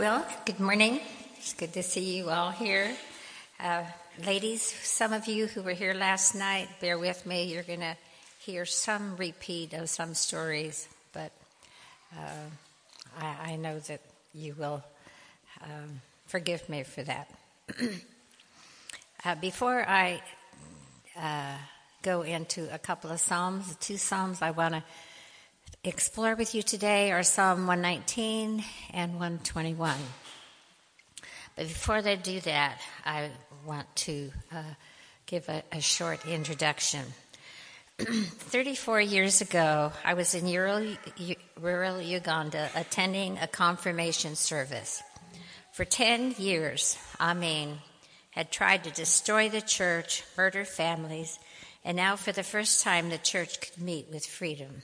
Well, good morning. It's good to see you all here. Uh, ladies, some of you who were here last night, bear with me. You're going to hear some repeat of some stories, but uh, I, I, know that you will um, forgive me for that. uh, before I uh, go into a couple of Psalms, two Psalms I want to explore with you today are Psalm 119 and 121. But before they do that, I want to uh, give a, a, short introduction. 34 years ago, I was in rural, rural Uganda attending a confirmation service. For 10 years, Amin had tried to destroy the church, murder families, and now for the first time the church could meet with freedom.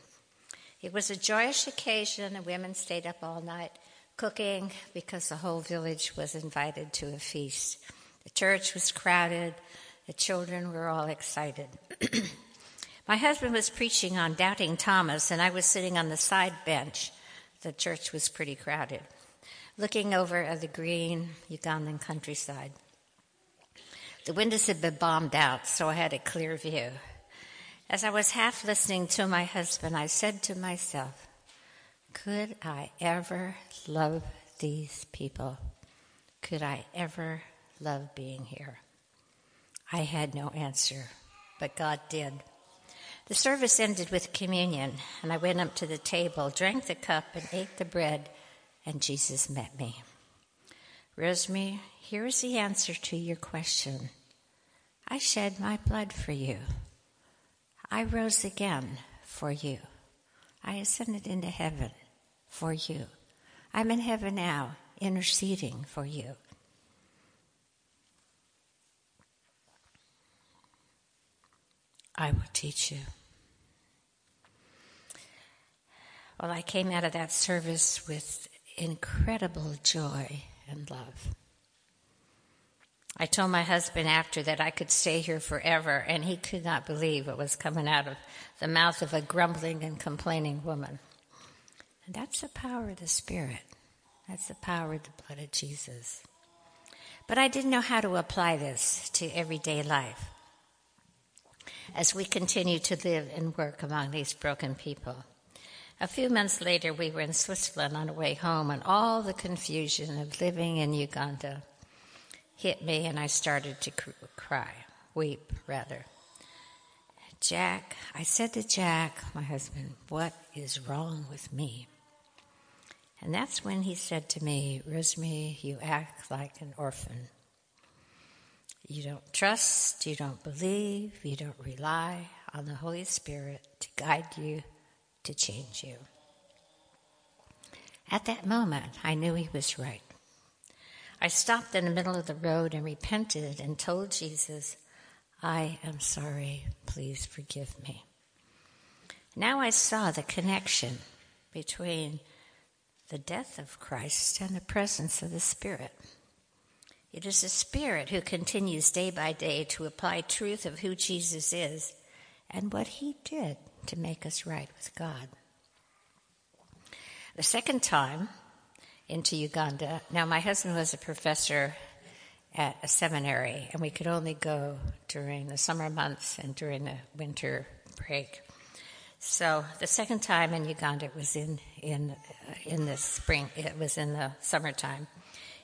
It was a joyous occasion, and women stayed up all night cooking because the whole village was invited to a feast. The church was crowded, the children were all excited. My husband was preaching on doubting Thomas, and I was sitting on the side bench. The church was pretty crowded, looking over at the green Ugandan countryside. The windows had been bombed out, so I had a clear view. As I was half listening to my husband, I said to myself, Could I ever love these people? Could I ever love being here? I had no answer, but God did. The service ended with communion, and I went up to the table, drank the cup, and ate the bread, and Jesus met me. Rose Marie, here is the answer to your question. I shed my blood for you. I rose again for you. I ascended into heaven for you. I'm in heaven now, interceding for you. I will teach you. Well, I came out of that service with incredible joy and love. I told my husband after that I could stay here forever, and he could not believe what was coming out of the mouth of a grumbling and complaining woman. And that's the power of the Spirit. That's the power of the blood of Jesus. But I didn't know how to apply this to everyday life as we continue to live and work among these broken people. A few months later, we were in Switzerland on our way home, and all the confusion of living in Uganda hit me and I started to cry, weep rather. Jack, I said to Jack, my husband, what is wrong with me? And that's when he said to me, Rose Marie, you act like an orphan. You don't trust, you don't believe, you don't rely on the Holy Spirit to guide you, to change you. At that moment, I knew he was right. I stopped in the middle of the road and repented and told Jesus, I am sorry, please forgive me. Now I saw the connection between the death of Christ and the presence of the Spirit. It is the Spirit who continues day by day to apply truth of who Jesus is and what he did to make us right with God. The second time, into Uganda. Now, my husband was a professor at a seminary, and we could only go during the summer months and during the winter break. So the second time in Uganda it was in in uh, in the spring. It was in the summertime.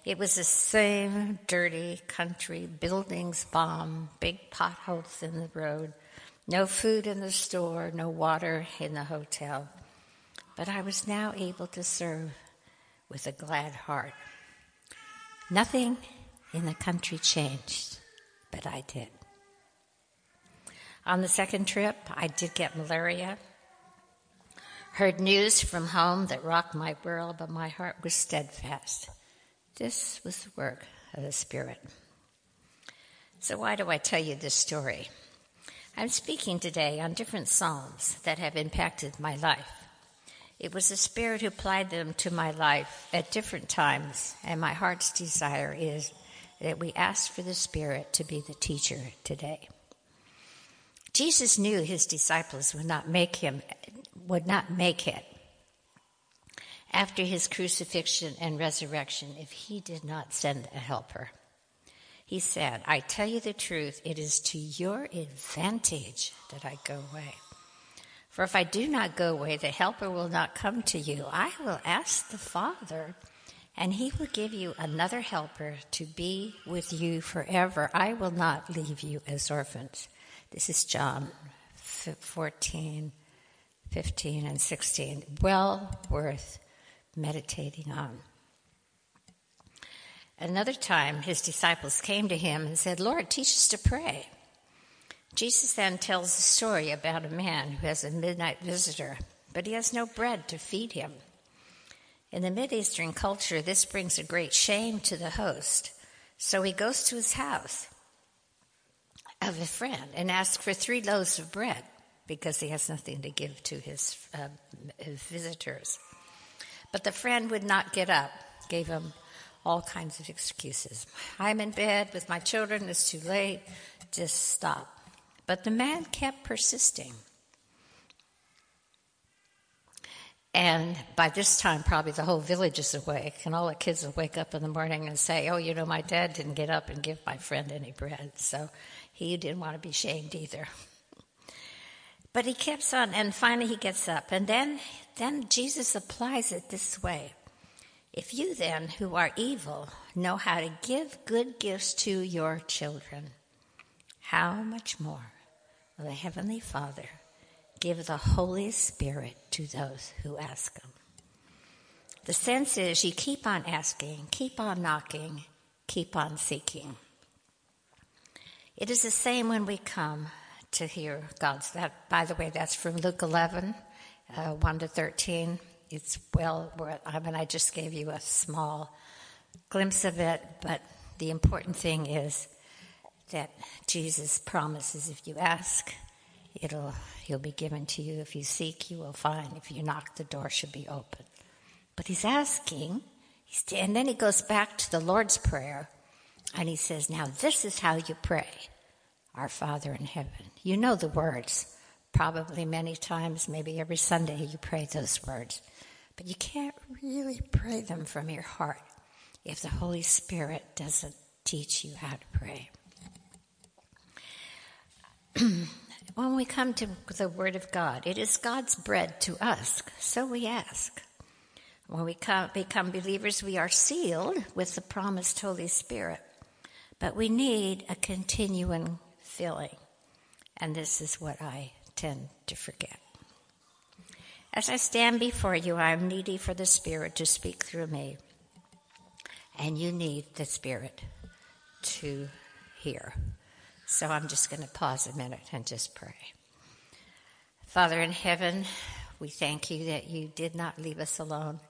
It was the same dirty country, buildings bombed, big potholes in the road, no food in the store, no water in the hotel. But I was now able to serve with a glad heart. Nothing in the country changed, but I did. On the second trip, I did get malaria. Heard news from home that rocked my world, but my heart was steadfast. This was the work of the Spirit. So, why do I tell you this story? I'm speaking today on different Psalms that have impacted my life. It was the Spirit who applied them to my life at different times, and my heart's desire is that we ask for the Spirit to be the teacher today. Jesus knew his disciples would not make him would not make it. after his crucifixion and resurrection if he did not send a helper. He said, I tell you the truth, it is to your advantage that I go away. For if I do not go away, the helper will not come to you. I will ask the Father, and he will give you another helper to be with you forever. I will not leave you as orphans. This is John 14, 15, and 16. Well worth meditating on. Another time, his disciples came to him and said, Lord, teach us to pray. Jesus then tells a story about a man who has a midnight visitor, but he has no bread to feed him. In the Mideastern culture, this brings a great shame to the host. So he goes to his house of a friend and asks for three loaves of bread because he has nothing to give to his, uh, his visitors. But the friend would not get up, gave him all kinds of excuses. I'm in bed with my children, it's too late, just stop. But the man kept persisting. And by this time, probably the whole village is awake, and all the kids will wake up in the morning and say, Oh, you know, my dad didn't get up and give my friend any bread, so he didn't want to be shamed either. But he keeps on, and finally he gets up, and then, then Jesus applies it this way If you then, who are evil, know how to give good gifts to your children, how much more will the Heavenly Father give the Holy Spirit to those who ask Him? The sense is you keep on asking, keep on knocking, keep on seeking. It is the same when we come to hear God's. That, by the way, that's from Luke 11, uh, 1 to 13. It's well, I mean, I just gave you a small glimpse of it, but the important thing is that Jesus promises if you ask, it'll he'll be given to you. If you seek, you will find. If you knock, the door should be open. But he's asking, and then he goes back to the Lord's Prayer, and he says, Now this is how you pray, Our Father in heaven. You know the words. Probably many times, maybe every Sunday, you pray those words. But you can't really pray them from your heart if the Holy Spirit doesn't teach you how to pray. when we come to the Word of God, it is God's bread to us, so we ask. When we become believers, we are sealed with the promised Holy Spirit, but we need a continuing filling, and this is what I tend to forget. As I stand before you, I am needy for the Spirit to speak through me, and you need the Spirit to hear. So I'm just going to pause a minute and just pray. Father in heaven, we thank you that you did not leave us alone.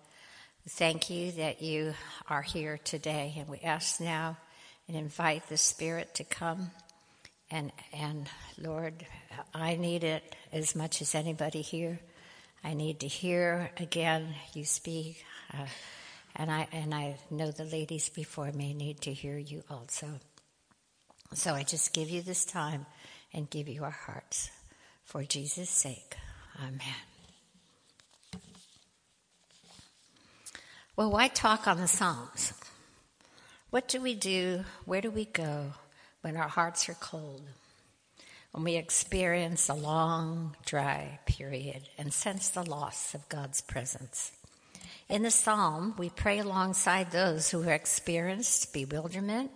We thank you that you are here today, and we ask now and invite the Spirit to come. And, and Lord, I need it as much as anybody here. I need to hear again you speak. Uh, and I, and I know the ladies before me need to hear you also. So I just give you this time and give you our hearts for Jesus' sake. Amen. Well, why talk on the Psalms? What do we do? Where do we go when our hearts are cold? When we experience a long, dry period and sense the loss of God's presence? In the psalm, we pray alongside those who have experienced bewilderment,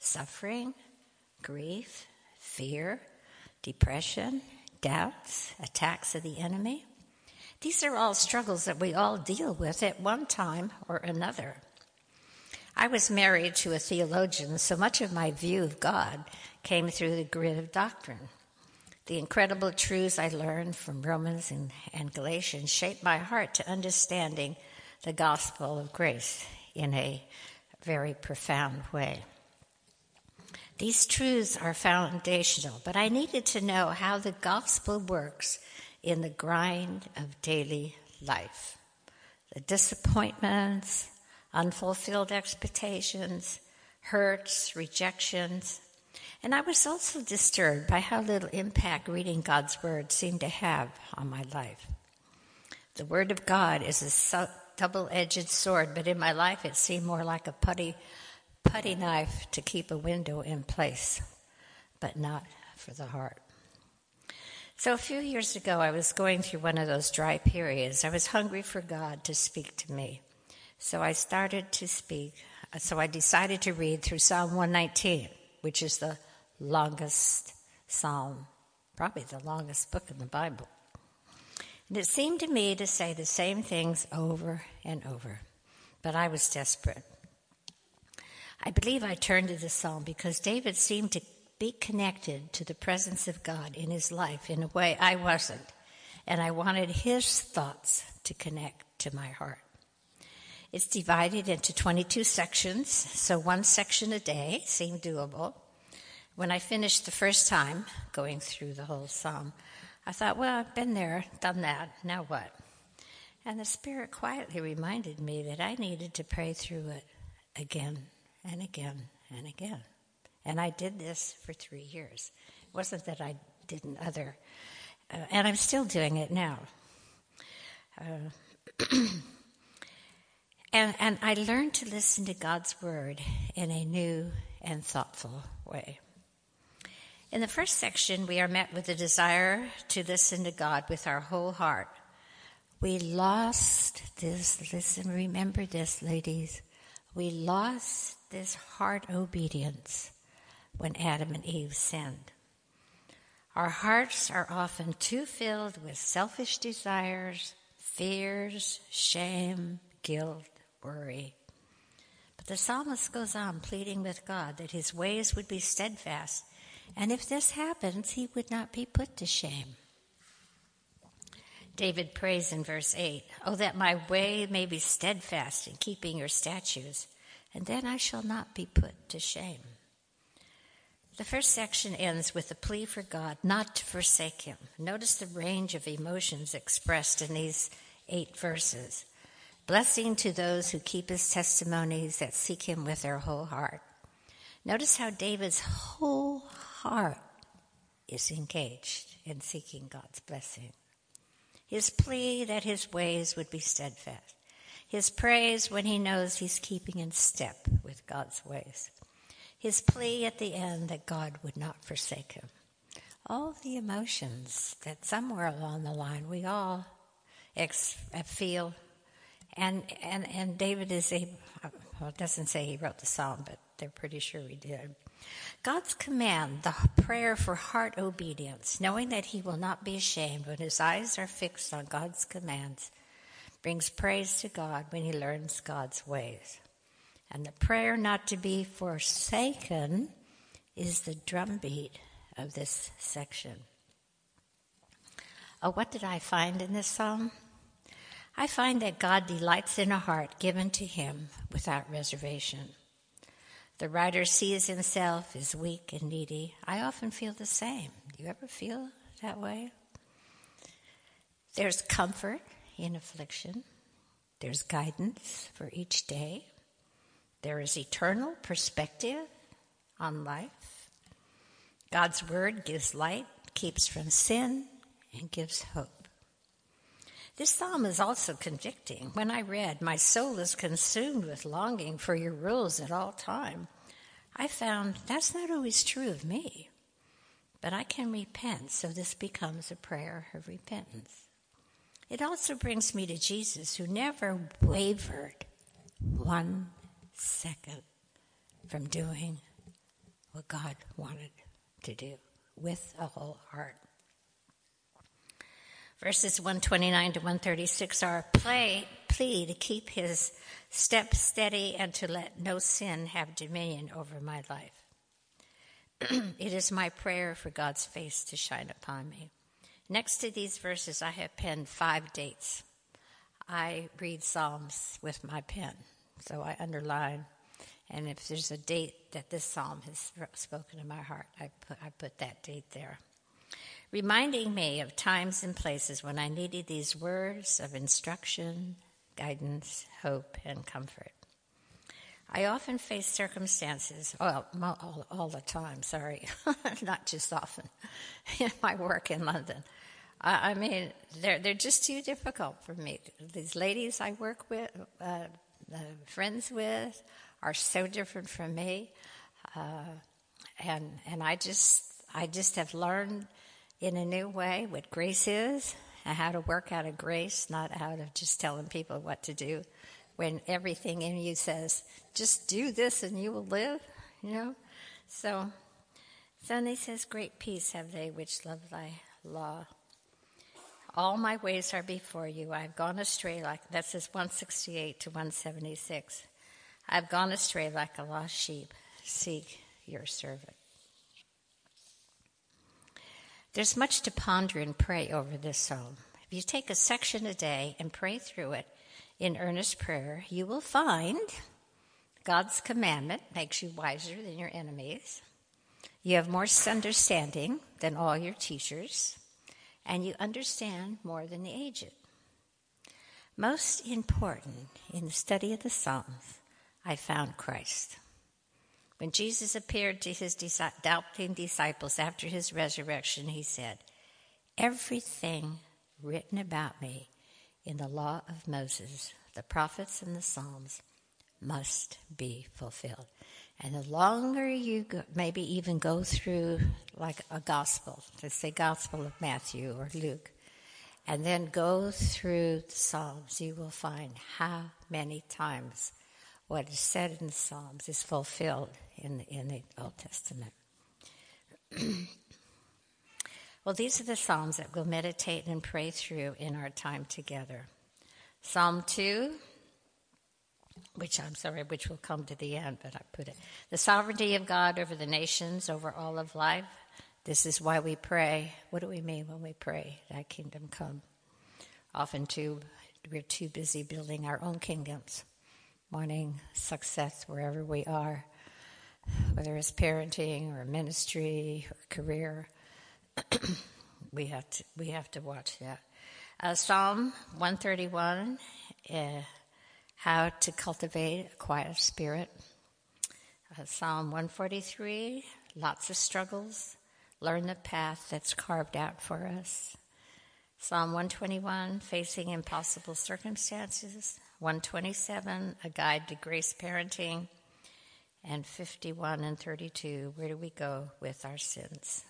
suffering, grief, fear, depression, doubts, attacks of the enemy. These are all struggles that we all deal with at one time or another. I was married to a theologian, so much of my view of God came through the grid of doctrine. The incredible truths I learned from Romans and, and Galatians shaped my heart to understanding the gospel of grace in a very profound way. These truths are foundational, but I needed to know how the gospel works in the grind of daily life. The disappointments, unfulfilled expectations, hurts, rejections. And I was also disturbed by how little impact reading God's Word seemed to have on my life. The Word of God is a double edged sword, but in my life it seemed more like a putty, putty knife to keep a window in place, but not for the heart. So a few years ago, I was going through one of those dry periods. I was hungry for God to speak to me. So I started to speak. So I decided to read through Psalm 119, which is the longest psalm, probably the longest book in the Bible. And it seemed to me to say the same things over and over, but I was desperate. I believe I turned to the psalm because David seemed to be connected to the presence of God in his life in a way I wasn't, and I wanted his thoughts to connect to my heart. It's divided into 22 sections, so one section a day seemed doable. When I finished the first time going through the whole psalm, I thought, well, I've been there, done that, now what? And the Spirit quietly reminded me that I needed to pray through it again and again and again. And I did this for three years. It wasn't that I didn't other, uh, and I'm still doing it now. Uh, and, and I learned to listen to God's word in a new and thoughtful way. In the first section, we are met with a desire to listen to God with our whole heart. We lost this, listen, remember this, ladies. We lost this heart obedience when Adam and Eve sinned. Our hearts are often too filled with selfish desires, fears, shame, guilt, worry. But the psalmist goes on pleading with God that his ways would be steadfast and if this happens, he would not be put to shame. David prays in verse 8, Oh, that my way may be steadfast in keeping your statutes, and then I shall not be put to shame. The first section ends with a plea for God not to forsake him. Notice the range of emotions expressed in these eight verses. Blessing to those who keep his testimonies that seek him with their whole heart. Notice how David's whole heart is engaged in seeking God's blessing. His plea that his ways would be steadfast. His praise when he knows he's keeping in step with God's ways. His plea at the end that God would not forsake him. All the emotions that somewhere along the line we all ex- uh, feel. And, and, and David is a, well, it doesn't say he wrote the psalm, but they're pretty sure he did. God's command, the prayer for heart obedience, knowing that he will not be ashamed when his eyes are fixed on God's commands, brings praise to God when he learns God's ways. And the prayer not to be forsaken is the drumbeat of this section. Oh, what did I find in this psalm? I find that God delights in a heart given to him without reservation. The writer sees himself as weak and needy. I often feel the same. Do you ever feel that way? There's comfort in affliction. There's guidance for each day. There is eternal perspective on life. God's word gives light, keeps from sin, and gives hope. This psalm is also convicting. When I read, My soul is consumed with longing for your rules at all time, I found that's not always true of me. But I can repent, so this becomes a prayer of repentance. It also brings me to Jesus, who never wavered one second from doing what God wanted to do with a whole heart. Verses 129 to 136 are a play, plea to keep his steps steady and to let no sin have dominion over my life. it is my prayer for God's face to shine upon me. Next to these verses, I have penned five dates. I read Psalms with my pen, so I underline. And if there's a date that this psalm has spoken to my heart, I put, I put that date there reminding me of times and places when I needed these words of instruction, guidance, hope, and comfort. I often face circumstances, well, all, all the time, sorry, not just often, in my work in London. I, I mean, they're they're just too difficult for me. These ladies I work with, uh, uh, friends with, are so different from me, uh, and and I just I just have learned in a new way what grace is and how to work out of grace, not out of just telling people what to do. When everything in you says, just do this and you will live, you know? So, he says, Great peace have they which love thy law. All my ways are before you. I've gone astray like, that says 168 to 176. I've gone astray like a lost sheep. Seek your servant. There's much to ponder and pray over this psalm. If you take a section a day and pray through it in earnest prayer, you will find God's commandment makes you wiser than your enemies. You have more understanding than all your teachers, and you understand more than the aged. Most important in the study of the Psalms, I found Christ. When Jesus appeared to his doubting disciples after his resurrection, he said, Everything written about me in the law of Moses, the prophets, and the Psalms must be fulfilled. And the longer you go, maybe even go through like a gospel, let's say Gospel of Matthew or Luke, and then go through the Psalms, you will find how many times what is said in the Psalms is fulfilled in the, in the Old Testament. well, these are the Psalms that we'll meditate and pray through in our time together. Psalm 2, which I'm sorry, which will come to the end, but I put it. The sovereignty of God over the nations, over all of life. This is why we pray. What do we mean when we pray? Thy kingdom come. Often, too, we're too busy building our own kingdoms, wanting success wherever we are whether it's parenting or ministry or career. we have to we have to watch that. Uh, Psalm 131, uh, how to cultivate a quiet spirit. Uh, Psalm 143, lots of struggles. Learn the path that's carved out for us. Psalm 121, facing impossible circumstances. 127, a guide to grace parenting and 51 and 32, where do we go with our sins?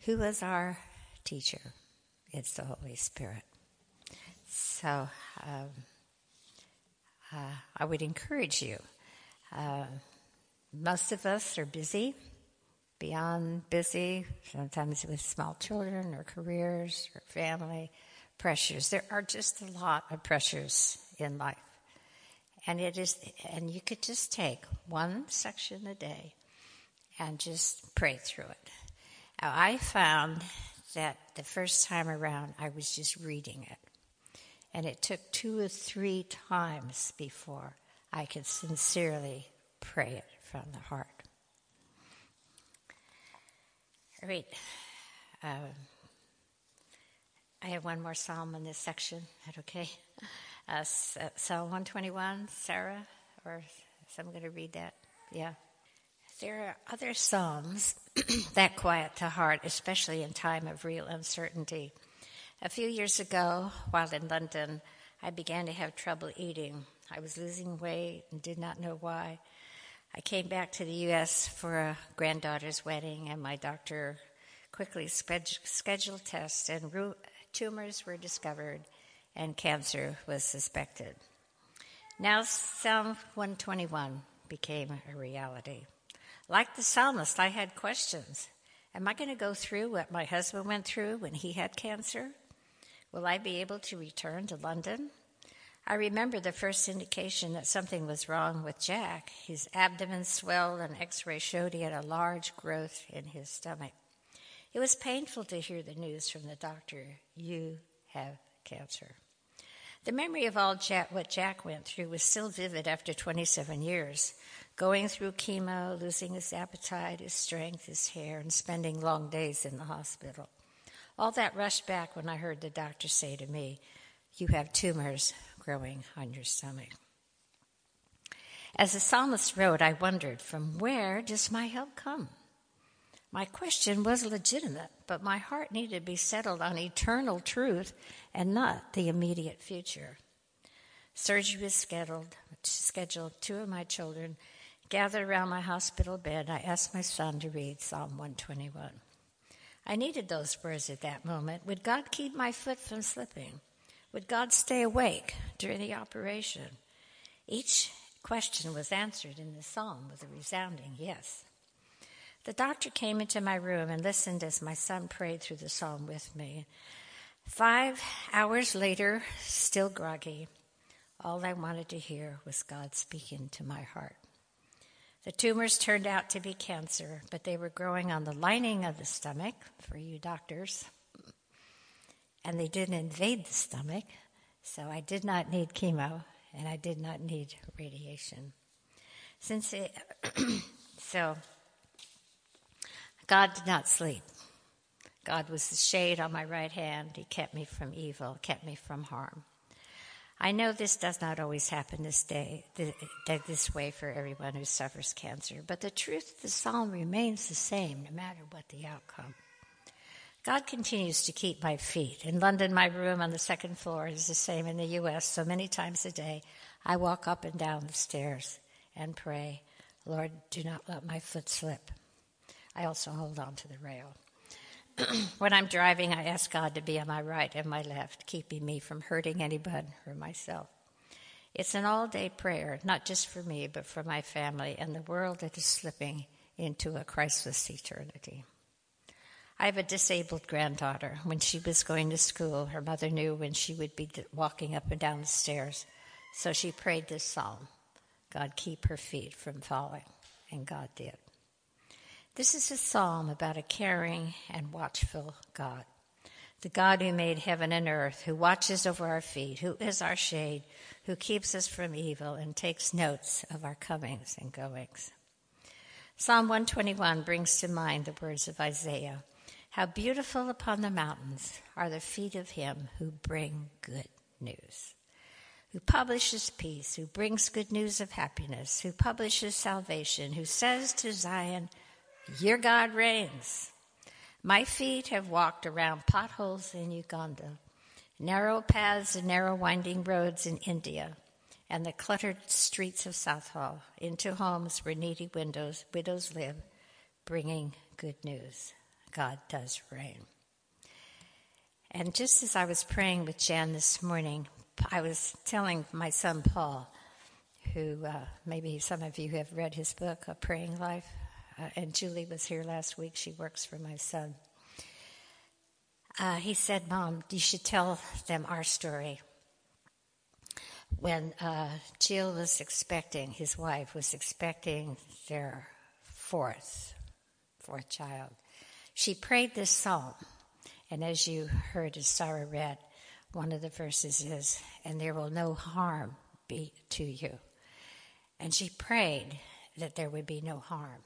Who is our teacher? It's the Holy Spirit. So um, uh, I would encourage you. Uh, most of us are busy, beyond busy, sometimes with small children or careers or family pressures. There are just a lot of pressures in life. And it is, and you could just take one section a day and just pray through it. Now, I found that the first time around, I was just reading it. And it took two or three times before I could sincerely pray it from the heart. All right. Um, I have one more psalm in this section. Is that okay? Uh, Psalm 121, Sarah, or I'm going to read that? Yeah. There are other psalms that quiet the heart, especially in time of real uncertainty. A few years ago, while in London, I began to have trouble eating. I was losing weight and did not know why. I came back to the U.S. for a granddaughter's wedding, and my doctor quickly scheduled tests, and tumors were discovered and cancer was suspected. Now, Psalm 121 became a reality. Like the psalmist, I had questions. Am I going to go through what my husband went through when he had cancer? Will I be able to return to London? I remember the first indication that something was wrong with Jack. His abdomen swelled, and x ray showed he had a large growth in his stomach. It was painful to hear the news from the doctor you have cancer. The memory of all Jack, what Jack went through was still vivid after 27 years. Going through chemo, losing his appetite, his strength, his hair, and spending long days in the hospital. All that rushed back when I heard the doctor say to me, You have tumors growing on your stomach. As the psalmist wrote, I wondered, From where does my help come? My question was legitimate, but my heart needed to be settled on eternal truth and not the immediate future. Surgery was scheduled, scheduled. Two of my children gathered around my hospital bed. I asked my son to read Psalm 121. I needed those words at that moment. Would God keep my foot from slipping? Would God stay awake during the operation? Each question was answered in the psalm with a resounding yes. The doctor came into my room and listened as my son prayed through the psalm with me. Five hours later, still groggy, all I wanted to hear was God speaking to my heart. The tumors turned out to be cancer, but they were growing on the lining of the stomach, for you doctors, and they didn't invade the stomach, so I did not need chemo and I did not need radiation. Since it, so God did not sleep. God was the shade on my right hand. He kept me from evil, kept me from harm. I know this does not always happen this day, this way for everyone who suffers cancer, but the truth of the psalm remains the same no matter what the outcome. God continues to keep my feet. In London, my room on the second floor is the same in the U.S., so many times a day I walk up and down the stairs and pray, Lord, do not let my foot slip. I also hold on to the rail. when I'm driving, I ask God to be on my right and my left, keeping me from hurting anybody or myself. It's an all day prayer, not just for me, but for my family and the world that is slipping into a Christless eternity. I have a disabled granddaughter. When she was going to school, her mother knew when she would be walking up and down the stairs. So she prayed this psalm God, keep her feet from falling. And God did. This is a psalm about a caring and watchful God. The God who made heaven and earth, who watches over our feet, who is our shade, who keeps us from evil and takes notes of our comings and goings. Psalm 121 brings to mind the words of Isaiah How beautiful upon the mountains are the feet of him who bring good news, who publishes peace, who brings good news of happiness, who publishes salvation, who says to Zion, your God reigns. My feet have walked around potholes in Uganda, narrow paths and narrow winding roads in India, and the cluttered streets of Southall into homes where needy windows, widows live, bringing good news. God does reign. And just as I was praying with Jan this morning, I was telling my son Paul, who uh, maybe some of you have read his book, A Praying Life, uh, and Julie was here last week. She works for my son. Uh, he said, Mom, you should tell them our story. When uh, Jill was expecting, his wife was expecting their fourth, fourth child, she prayed this psalm. And as you heard, as Sarah read, one of the verses is, And there will no harm be to you. And she prayed that there would be no harm.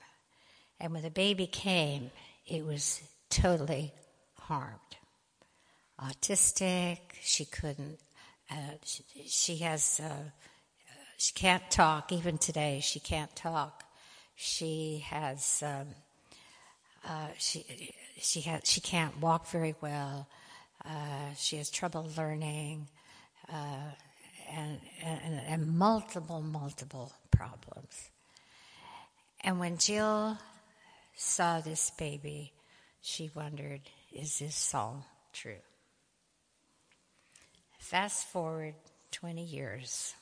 And when the baby came, it was totally harmed. Autistic, she couldn't, uh, she, she, has, uh, she can't talk, even today, she can't talk. She has, um, uh, she, she, has, she can't walk very well. Uh, she has trouble learning. Uh, and, and, and multiple, multiple problems. And when Jill saw this baby, she wondered, is this song true? Fast forward 20 years,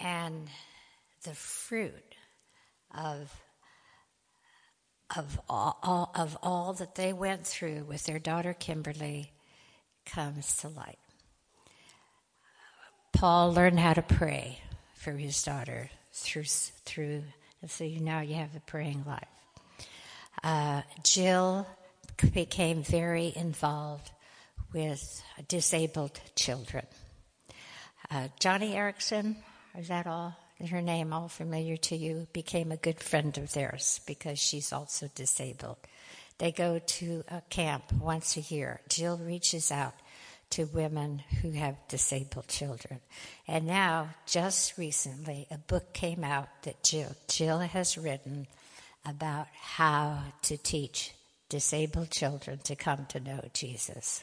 and the fruit of of all, all, of all that they went through with their daughter Kimberly comes to light. Paul learned how to pray for his daughter through through so you now you have a praying life. Uh, Jill became very involved with disabled children. Uh, Joni Eareckson, is that all? Her name all familiar to you? Became a good friend of theirs because she's also disabled. They go to a camp once a year. Jill reaches out to women who have disabled children. And now, just recently, a book came out that Jill, Jill has written about how to teach disabled children to come to know Jesus.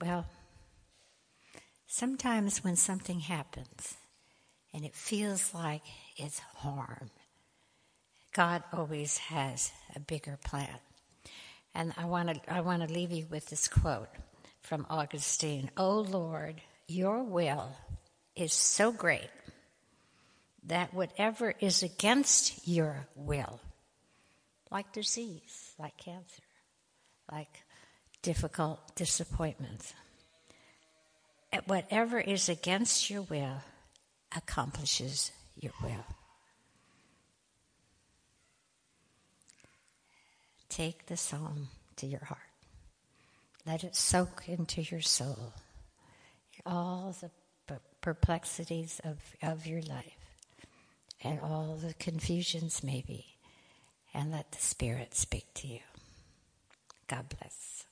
Well, sometimes when something happens and it feels like it's harm, God always has a bigger plan. And I want to I want to leave you with this quote from Augustine. "O Lord, your will is so great that whatever is against your will, like disease, like cancer, like difficult disappointments, whatever is against your will accomplishes your will. Take the psalm to your heart. Let it soak into your soul. All the perplexities of, of your life and all the confusions, maybe, and let the Spirit speak to you. God bless.